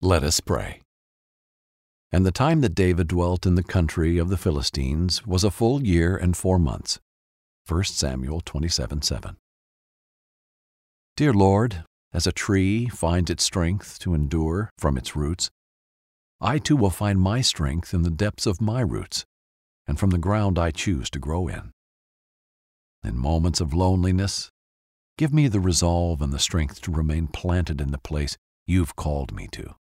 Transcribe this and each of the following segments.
Let us pray. And the time that David dwelt in the country of the Philistines was a full year and four months. 1 Samuel 27 7. Dear Lord, as a tree finds its strength to endure from its roots, I too will find my strength in the depths of my roots and from the ground I choose to grow in. In moments of loneliness, give me the resolve and the strength to remain planted in the place you've called me to.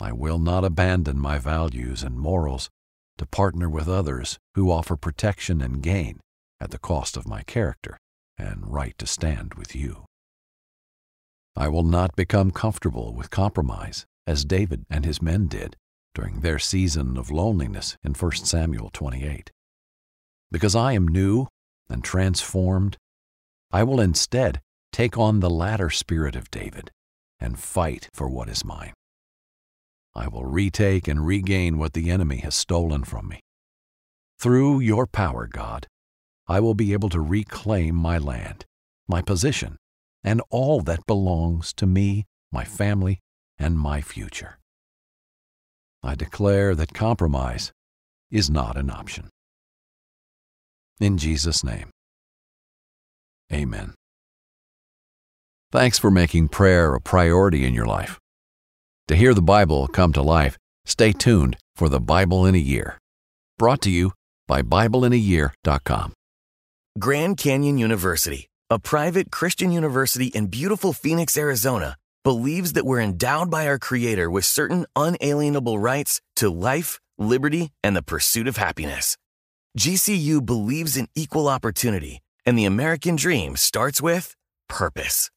I will not abandon my values and morals to partner with others who offer protection and gain at the cost of my character and right to stand with you. I will not become comfortable with compromise as David and his men did during their season of loneliness in 1 Samuel 28. Because I am new and transformed, I will instead take on the latter spirit of David and fight for what is mine. I will retake and regain what the enemy has stolen from me. Through your power, God, I will be able to reclaim my land, my position, and all that belongs to me, my family, and my future. I declare that compromise is not an option. In Jesus' name, amen. Thanks for making prayer a priority in your life. To hear the Bible come to life, stay tuned for the Bible in a Year. Brought to you by BibleInAYear.com. Grand Canyon University, a private Christian university in beautiful Phoenix, Arizona, believes that we're endowed by our Creator with certain unalienable rights to life, liberty, and the pursuit of happiness. GCU believes in equal opportunity, and the American dream starts with purpose.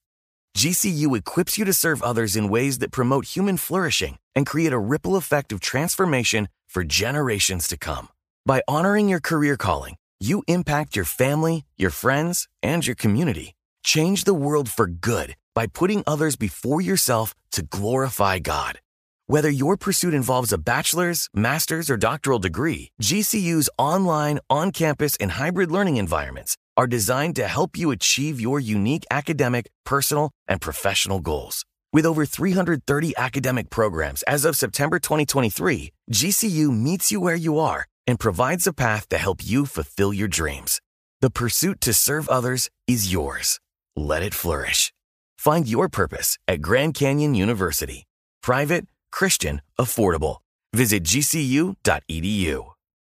GCU equips you to serve others in ways that promote human flourishing and create a ripple effect of transformation for generations to come. By honoring your career calling, you impact your family, your friends, and your community. Change the world for good by putting others before yourself to glorify God. Whether your pursuit involves a bachelor's, master's, or doctoral degree, GCU's online, on campus, and hybrid learning environments are designed to help you achieve your unique academic, personal, and professional goals. With over 330 academic programs as of September 2023, GCU meets you where you are and provides a path to help you fulfill your dreams. The pursuit to serve others is yours. Let it flourish. Find your purpose at Grand Canyon University. Private, Christian, affordable. Visit gcu.edu.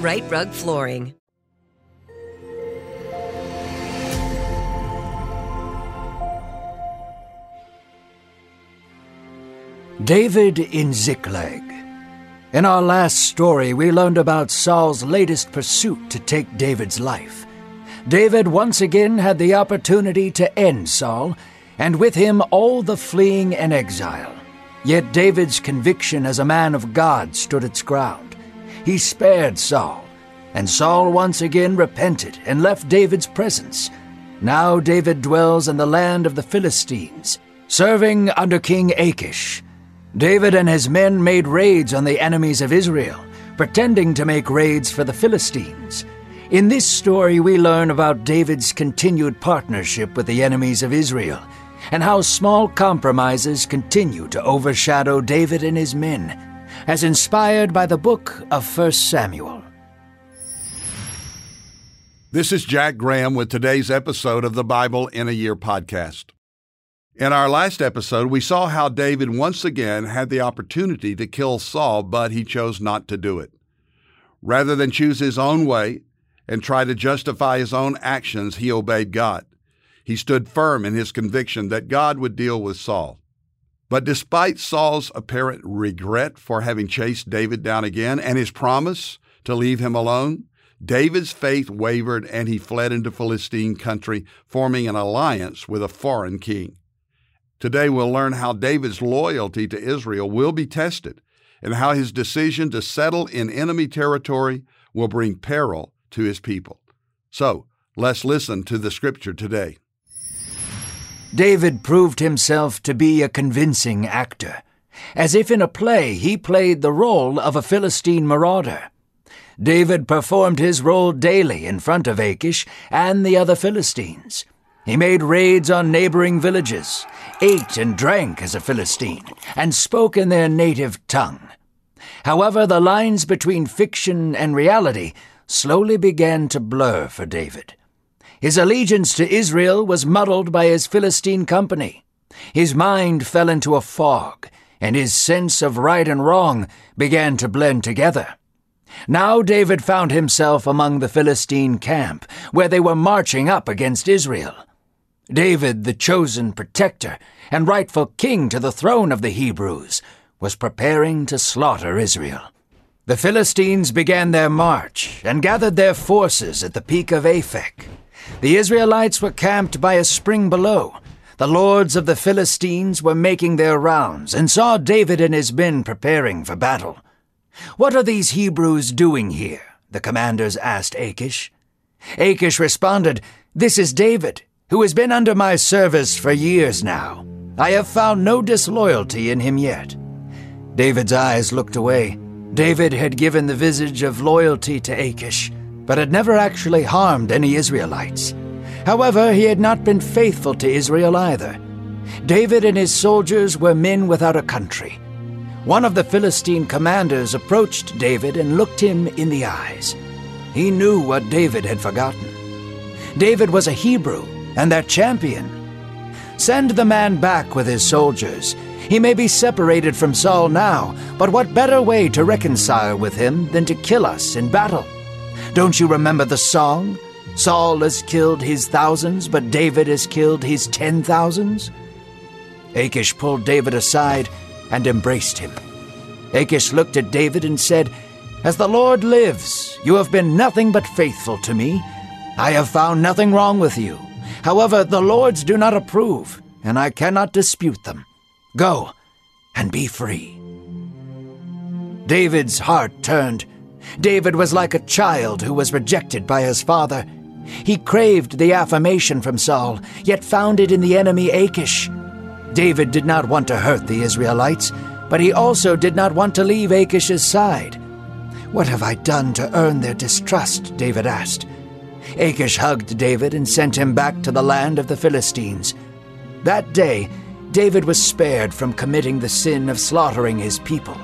Rite Rug Flooring. David in Ziklag. In our last story, we learned about Saul's latest pursuit to take David's life. David once again had the opportunity to end Saul, and with him all the fleeing and exile. Yet David's conviction as a man of God stood its ground. He spared Saul, and Saul once again repented and left David's presence. Now David dwells in the land of the Philistines, serving under King Achish. David and his men made raids on the enemies of Israel, pretending to make raids for the Philistines. In this story, we learn about David's continued partnership with the enemies of Israel and how small compromises continue to overshadow David and his men, as inspired by the book of 1 Samuel. This is Jack Graham with today's episode of the Bible in a Year podcast. In our last episode, we saw how David once again had the opportunity to kill Saul, but he chose not to do it. Rather than choose his own way and try to justify his own actions, he obeyed God. He stood firm in his conviction that God would deal with Saul. But despite Saul's apparent regret for having chased David down again and his promise to leave him alone, David's faith wavered and he fled into Philistine country, forming an alliance with a foreign king. Today we'll learn how David's loyalty to Israel will be tested and how his decision to settle in enemy territory will bring peril to his people. So, let's listen to the scripture today. David proved himself to be a convincing actor. As if in a play, he played the role of a Philistine marauder. David performed his role daily in front of Achish and the other Philistines. He made raids on neighboring villages, ate and drank as a Philistine, and spoke in their native tongue. However, the lines between fiction and reality slowly began to blur for David. His allegiance to Israel was muddled by his Philistine company. His mind fell into a fog, and his sense of right and wrong began to blend together. Now David found himself among the Philistine camp, where they were marching up against Israel. David, the chosen protector and rightful king to the throne of the Hebrews, was preparing to slaughter Israel. The Philistines began their march and gathered their forces at the peak of Aphek. The Israelites were camped by a spring below. The lords of the Philistines were making their rounds and saw David and his men preparing for battle. What are these Hebrews doing here? The commanders asked Achish. Achish responded, This is David, who has been under my service for years now. I have found no disloyalty in him yet. David's eyes looked away. David had given the visage of loyalty to Achish, but had never actually harmed any Israelites. However, he had not been faithful to Israel either. David and his soldiers were men without a country. One of the Philistine commanders approached David and looked him in the eyes. He knew what David had forgotten. David was a Hebrew and their champion. Send the man back with his soldiers. He may be separated from Saul now, but what better way to reconcile with him than to kill us in battle? Don't you remember the song? Saul has killed his thousands, but David has killed his ten thousands? Achish pulled David aside and embraced him. Achish looked at David and said, As the Lord lives, you have been nothing but faithful to me. I have found nothing wrong with you. However, the Lords do not approve, and I cannot dispute them. Go and be free. David's heart turned. David was like a child who was rejected by his father. He craved the affirmation from Saul, yet found it in the enemy Achish. David did not want to hurt the Israelites, but he also did not want to leave Achish's side. What have I done to earn their distrust? David asked. Achish hugged David and sent him back to the land of the Philistines. That day, David was spared from committing the sin of slaughtering his people.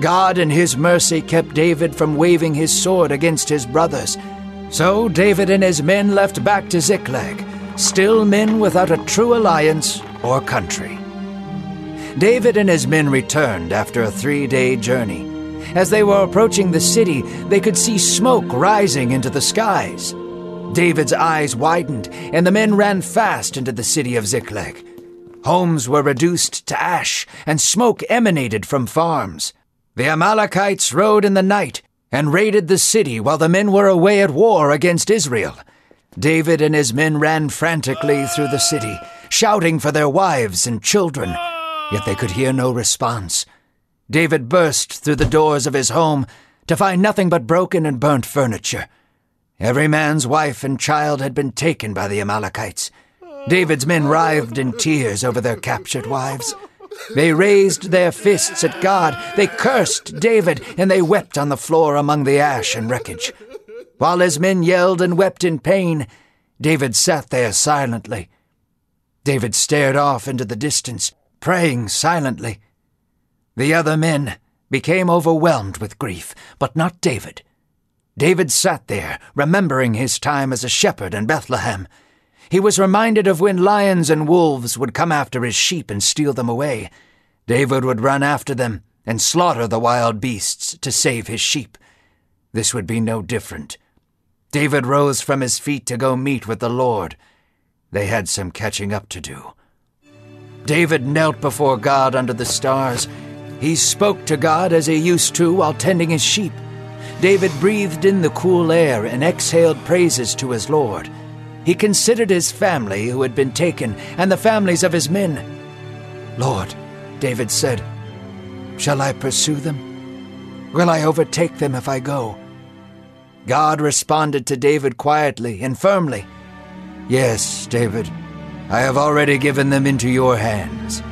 God, in his mercy, kept David from waving his sword against his brothers. So David and his men left back to Ziklag, still men without a true alliance or country. David and his men returned after a three day journey. As they were approaching the city, they could see smoke rising into the skies. David's eyes widened, and the men ran fast into the city of Ziklag. Homes were reduced to ash, and smoke emanated from farms. The Amalekites rode in the night and raided the city while the men were away at war against Israel. David and his men ran frantically through the city, shouting for their wives and children, yet they could hear no response. David burst through the doors of his home to find nothing but broken and burnt furniture. Every man's wife and child had been taken by the Amalekites. David's men writhed in tears over their captured wives. They raised their fists at God, they cursed David, and they wept on the floor among the ash and wreckage. While his men yelled and wept in pain, David sat there silently. David stared off into the distance, praying silently. The other men became overwhelmed with grief, but not David. David sat there, remembering his time as a shepherd in Bethlehem. He was reminded of when lions and wolves would come after his sheep and steal them away. David would run after them and slaughter the wild beasts to save his sheep. This would be no different. David rose from his feet to go meet with the Lord. They had some catching up to do. David knelt before God under the stars. He spoke to God as he used to while tending his sheep. David breathed in the cool air and exhaled praises to his Lord. He considered his family who had been taken and the families of his men. Lord, David said, Shall I pursue them? Will I overtake them if I go? God responded to David quietly and firmly. Yes, David, I have already given them into your hands.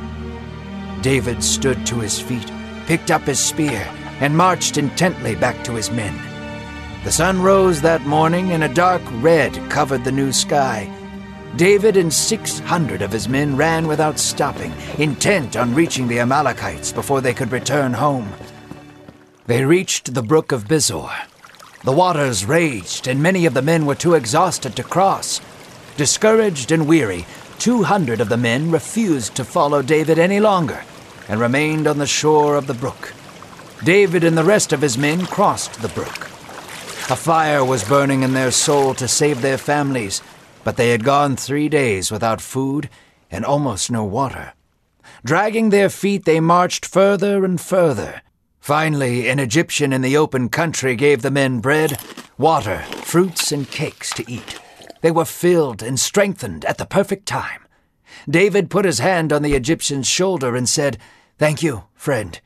David stood to his feet, picked up his spear, and marched intently back to his men. The sun rose that morning, and a dark red covered the new sky. David and six hundred of his men ran without stopping, intent on reaching the Amalekites before they could return home. They reached the brook of Besor. The waters raged, and many of the men were too exhausted to cross. Discouraged and weary, two hundred of the men refused to follow David any longer and remained on the shore of the brook. David and the rest of his men crossed the brook. A fire was burning in their soul to save their families, but they had gone three days without food and almost no water. Dragging their feet, they marched further and further. Finally, an Egyptian in the open country gave the men bread, water, fruits, and cakes to eat. They were filled and strengthened at the perfect time. David put his hand on the Egyptian's shoulder and said, Thank you, friend.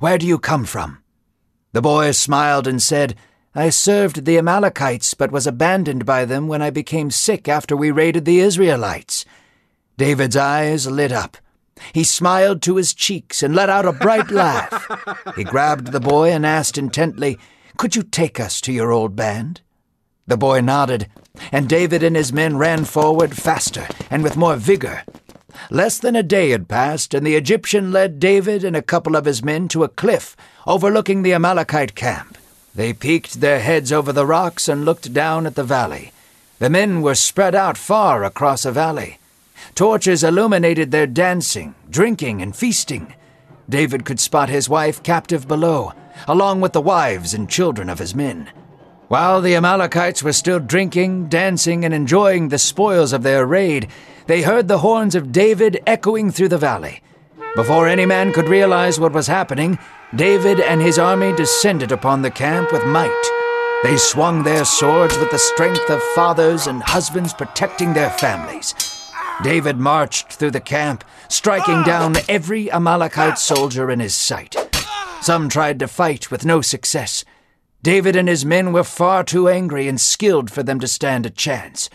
Where do you come from? The boy smiled and said, I served the Amalekites, but was abandoned by them when I became sick after we raided the Israelites. David's eyes lit up. He smiled to his cheeks and let out a bright laugh. He grabbed the boy and asked intently, Could you take us to your old band? The boy nodded, and David and his men ran forward faster and with more vigor. Less than a day had passed, and the Egyptian led David and a couple of his men to a cliff overlooking the Amalekite camp. They peeked their heads over the rocks and looked down at the valley. The men were spread out far across a valley. Torches illuminated their dancing, drinking, and feasting. David could spot his wife captive below, along with the wives and children of his men. While the Amalekites were still drinking, dancing, and enjoying the spoils of their raid, they heard the horns of David echoing through the valley. Before any man could realize what was happening, David and his army descended upon the camp with might. They swung their swords with the strength of fathers and husbands protecting their families. David marched through the camp, striking down every Amalekite soldier in his sight. Some tried to fight with no success. David and his men were far too angry and skilled for them to stand a chance.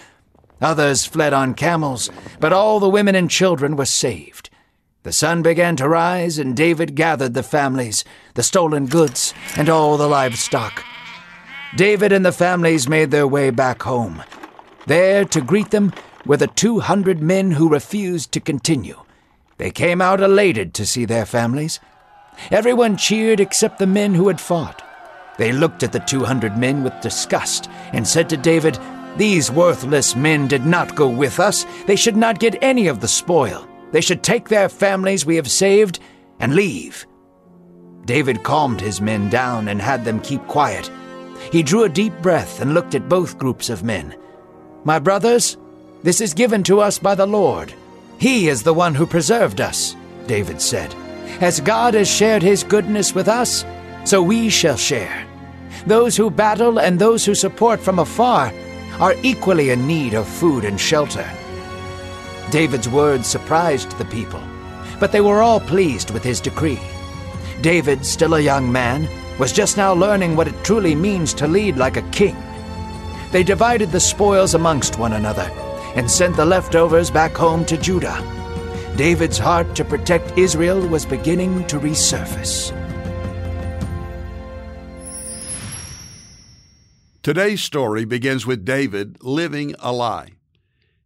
Others fled on camels, but all the women and children were saved. The sun began to rise, and David gathered the families, the stolen goods, and all the livestock. David and the families made their way back home. There to greet them were the 200 men who refused to continue. They came out elated to see their families. Everyone cheered except the men who had fought. They looked at the 200 men with disgust and said to David, These worthless men did not go with us. They should not get any of the spoil. They should take their families we have saved and leave. David calmed his men down and had them keep quiet. He drew a deep breath and looked at both groups of men. My brothers, this is given to us by the Lord. He is the one who preserved us, David said. As God has shared his goodness with us, so we shall share. Those who battle and those who support from afar are equally in need of food and shelter. David's words surprised the people, but they were all pleased with his decree. David, still a young man, was just now learning what it truly means to lead like a king. They divided the spoils amongst one another and sent the leftovers back home to Judah. David's heart to protect Israel was beginning to resurface. Today's story begins with David living a lie.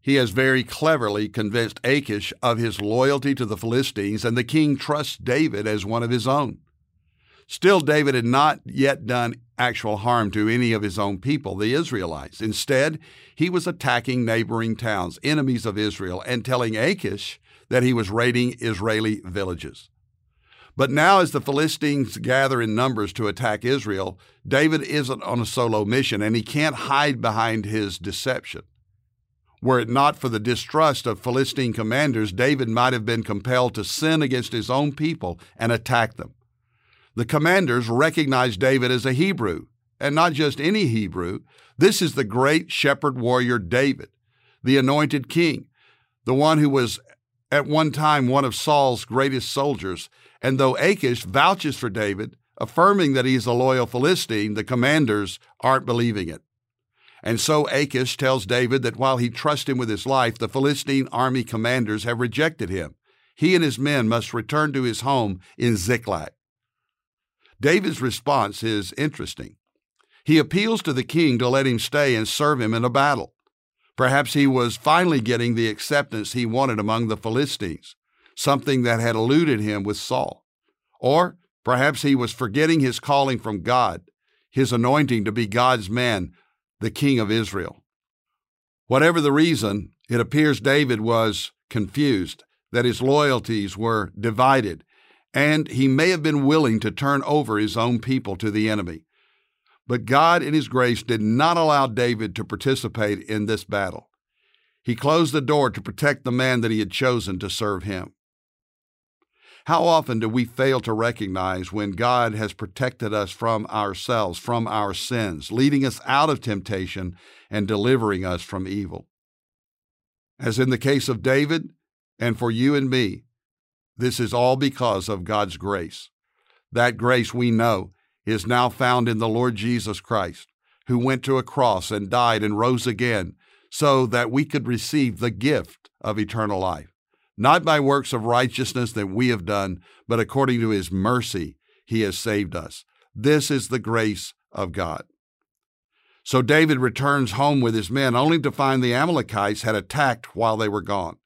He has very cleverly convinced Achish of his loyalty to the Philistines, and the king trusts David as one of his own. Still, David had not yet done actual harm to any of his own people, the Israelites. Instead, he was attacking neighboring towns, enemies of Israel, and telling Achish that he was raiding Israeli villages. But now, as the Philistines gather in numbers to attack Israel, David isn't on a solo mission and he can't hide behind his deception. Were it not for the distrust of Philistine commanders, David might have been compelled to sin against his own people and attack them. The commanders recognized David as a Hebrew, and not just any Hebrew. This is the great shepherd warrior David, the anointed king, the one who was at one time one of Saul's greatest soldiers. And though Achish vouches for David, affirming that he is a loyal Philistine, the commanders aren't believing it. And so Achish tells David that while he trusts him with his life, the Philistine army commanders have rejected him. He and his men must return to his home in Ziklag. David's response is interesting. He appeals to the king to let him stay and serve him in a battle. Perhaps he was finally getting the acceptance he wanted among the Philistines, something that had eluded him with Saul. Or perhaps he was forgetting his calling from God, his anointing to be God's man, the king of Israel. Whatever the reason, it appears David was confused, that his loyalties were divided, and he may have been willing to turn over his own people to the enemy. But God, in His grace, did not allow David to participate in this battle. He closed the door to protect the man that he had chosen to serve him. How often do we fail to recognize when God has protected us from ourselves, from our sins, leading us out of temptation and delivering us from evil? As in the case of David, and for you and me, this is all because of God's grace. That grace we know is now found in the Lord Jesus Christ, who went to a cross and died and rose again so that we could receive the gift of eternal life, not by works of righteousness that we have done, but according to his mercy, he has saved us. This is the grace of God. So David returns home with his men only to find the Amalekites had attacked while they were gone.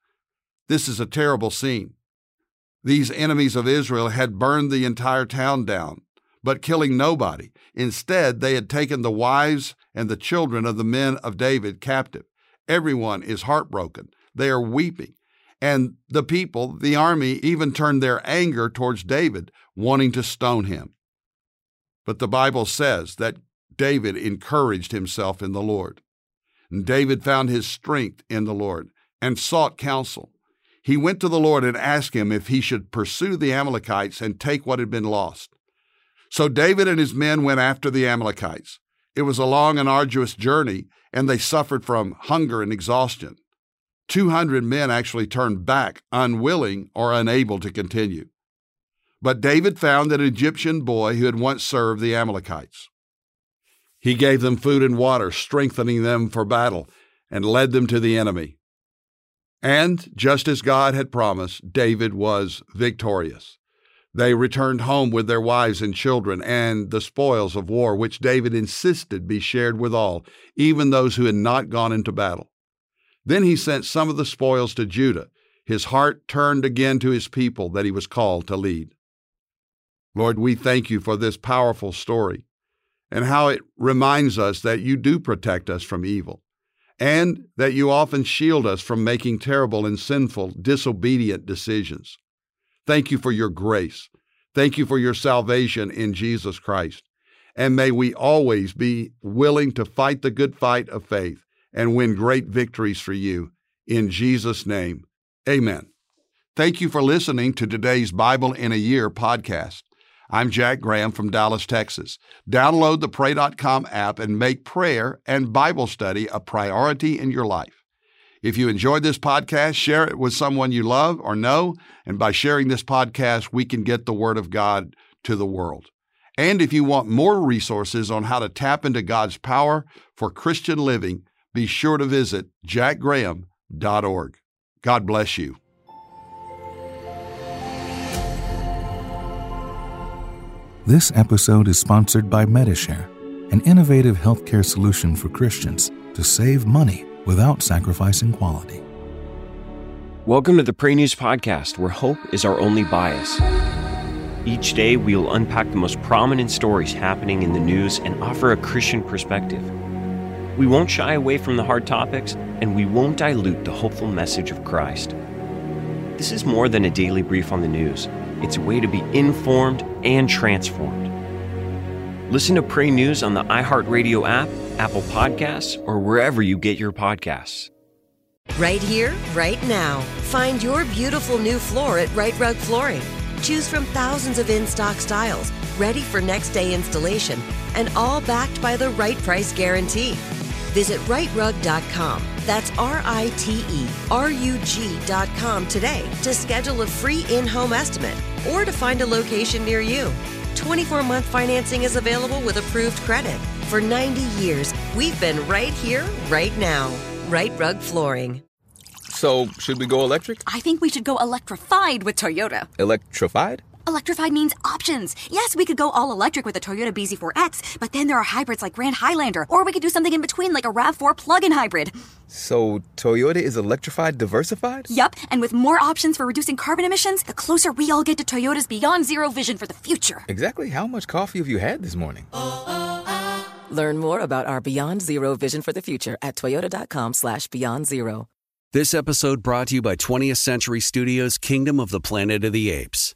This is a terrible scene. These enemies of Israel had burned the entire town down, but killing nobody. Instead, they had taken the wives and the children of the men of David captive. Everyone is heartbroken. They are weeping. And the people, the army, even turned their anger towards David, wanting to stone him. But the Bible says that David encouraged himself in the Lord. And David found his strength in the Lord and sought counsel he went to the Lord and asked him if he should pursue the Amalekites and take what had been lost. So David and his men went after the Amalekites. It was a long and arduous journey, and they suffered from hunger and exhaustion. 200 men actually turned back, unwilling or unable to continue. But David found an Egyptian boy who had once served the Amalekites. He gave them food and water, strengthening them for battle, and led them to the enemy. And just as God had promised, David was victorious. They returned home with their wives and children and the spoils of war, which David insisted be shared with all, even those who had not gone into battle. Then he sent some of the spoils to Judah, his heart turned again to his people that he was called to lead. Lord, we thank you for this powerful story and how it reminds us that you do protect us from evil and that you often shield us from making terrible and sinful, disobedient decisions. Thank you for your grace. Thank you for your salvation in Jesus Christ. And may we always be willing to fight the good fight of faith and win great victories for you. In Jesus' name, amen. Thank you for listening to today's Bible in a Year podcast. I'm Jack Graham from Dallas, Texas. Download the Pray.com app and make prayer and Bible study a priority in your life. If you enjoyed this podcast, share it with someone you love or know. And by sharing this podcast, we can get the Word of God to the world. And if you want more resources on how to tap into God's power for Christian living, be sure to visit jackgraham.org. God bless you. This episode is sponsored by Medi-Share, an innovative healthcare solution for Christians to save money without sacrificing quality. Welcome to the Pray News Podcast, where hope is our only bias. Each day, we will unpack the most prominent stories happening in the news and offer a Christian perspective. We won't shy away from the hard topics, and we won't dilute the hopeful message of Christ. This is more than a daily brief on the news, it's a way to be informed and transformed. Listen to Pray News on the iHeartRadio app, Apple Podcasts, or wherever you get your podcasts. Right here, right now. Find your beautiful new floor at Rite Rug Flooring. Choose from thousands of in stock styles, ready for next day installation, and all backed by the right price guarantee. Visit riterug.com. That's R I T E R U G.com today to schedule a free in home estimate or to find a location near you. 24 month financing is available with approved credit. For 90 years, we've been right here, right now. Rite Rug Flooring. So, should we go electric? I think we should go electrified with Toyota. Electrified? Electrified means options. Yes, we could go all electric with a Toyota BZ4X, but then there are hybrids like Grand Highlander, or we could do something in between like a RAV4 plug-in hybrid. So, Toyota is electrified diversified? Yup, and with more options for reducing carbon emissions, the closer we all get to Toyota's beyond zero vision for the future. Exactly how much coffee have you had this morning? Learn more about our Beyond Zero vision for the future at toyota.com slash beyond zero. This episode brought to you by 20th Century Studios' Kingdom of the Planet of the Apes.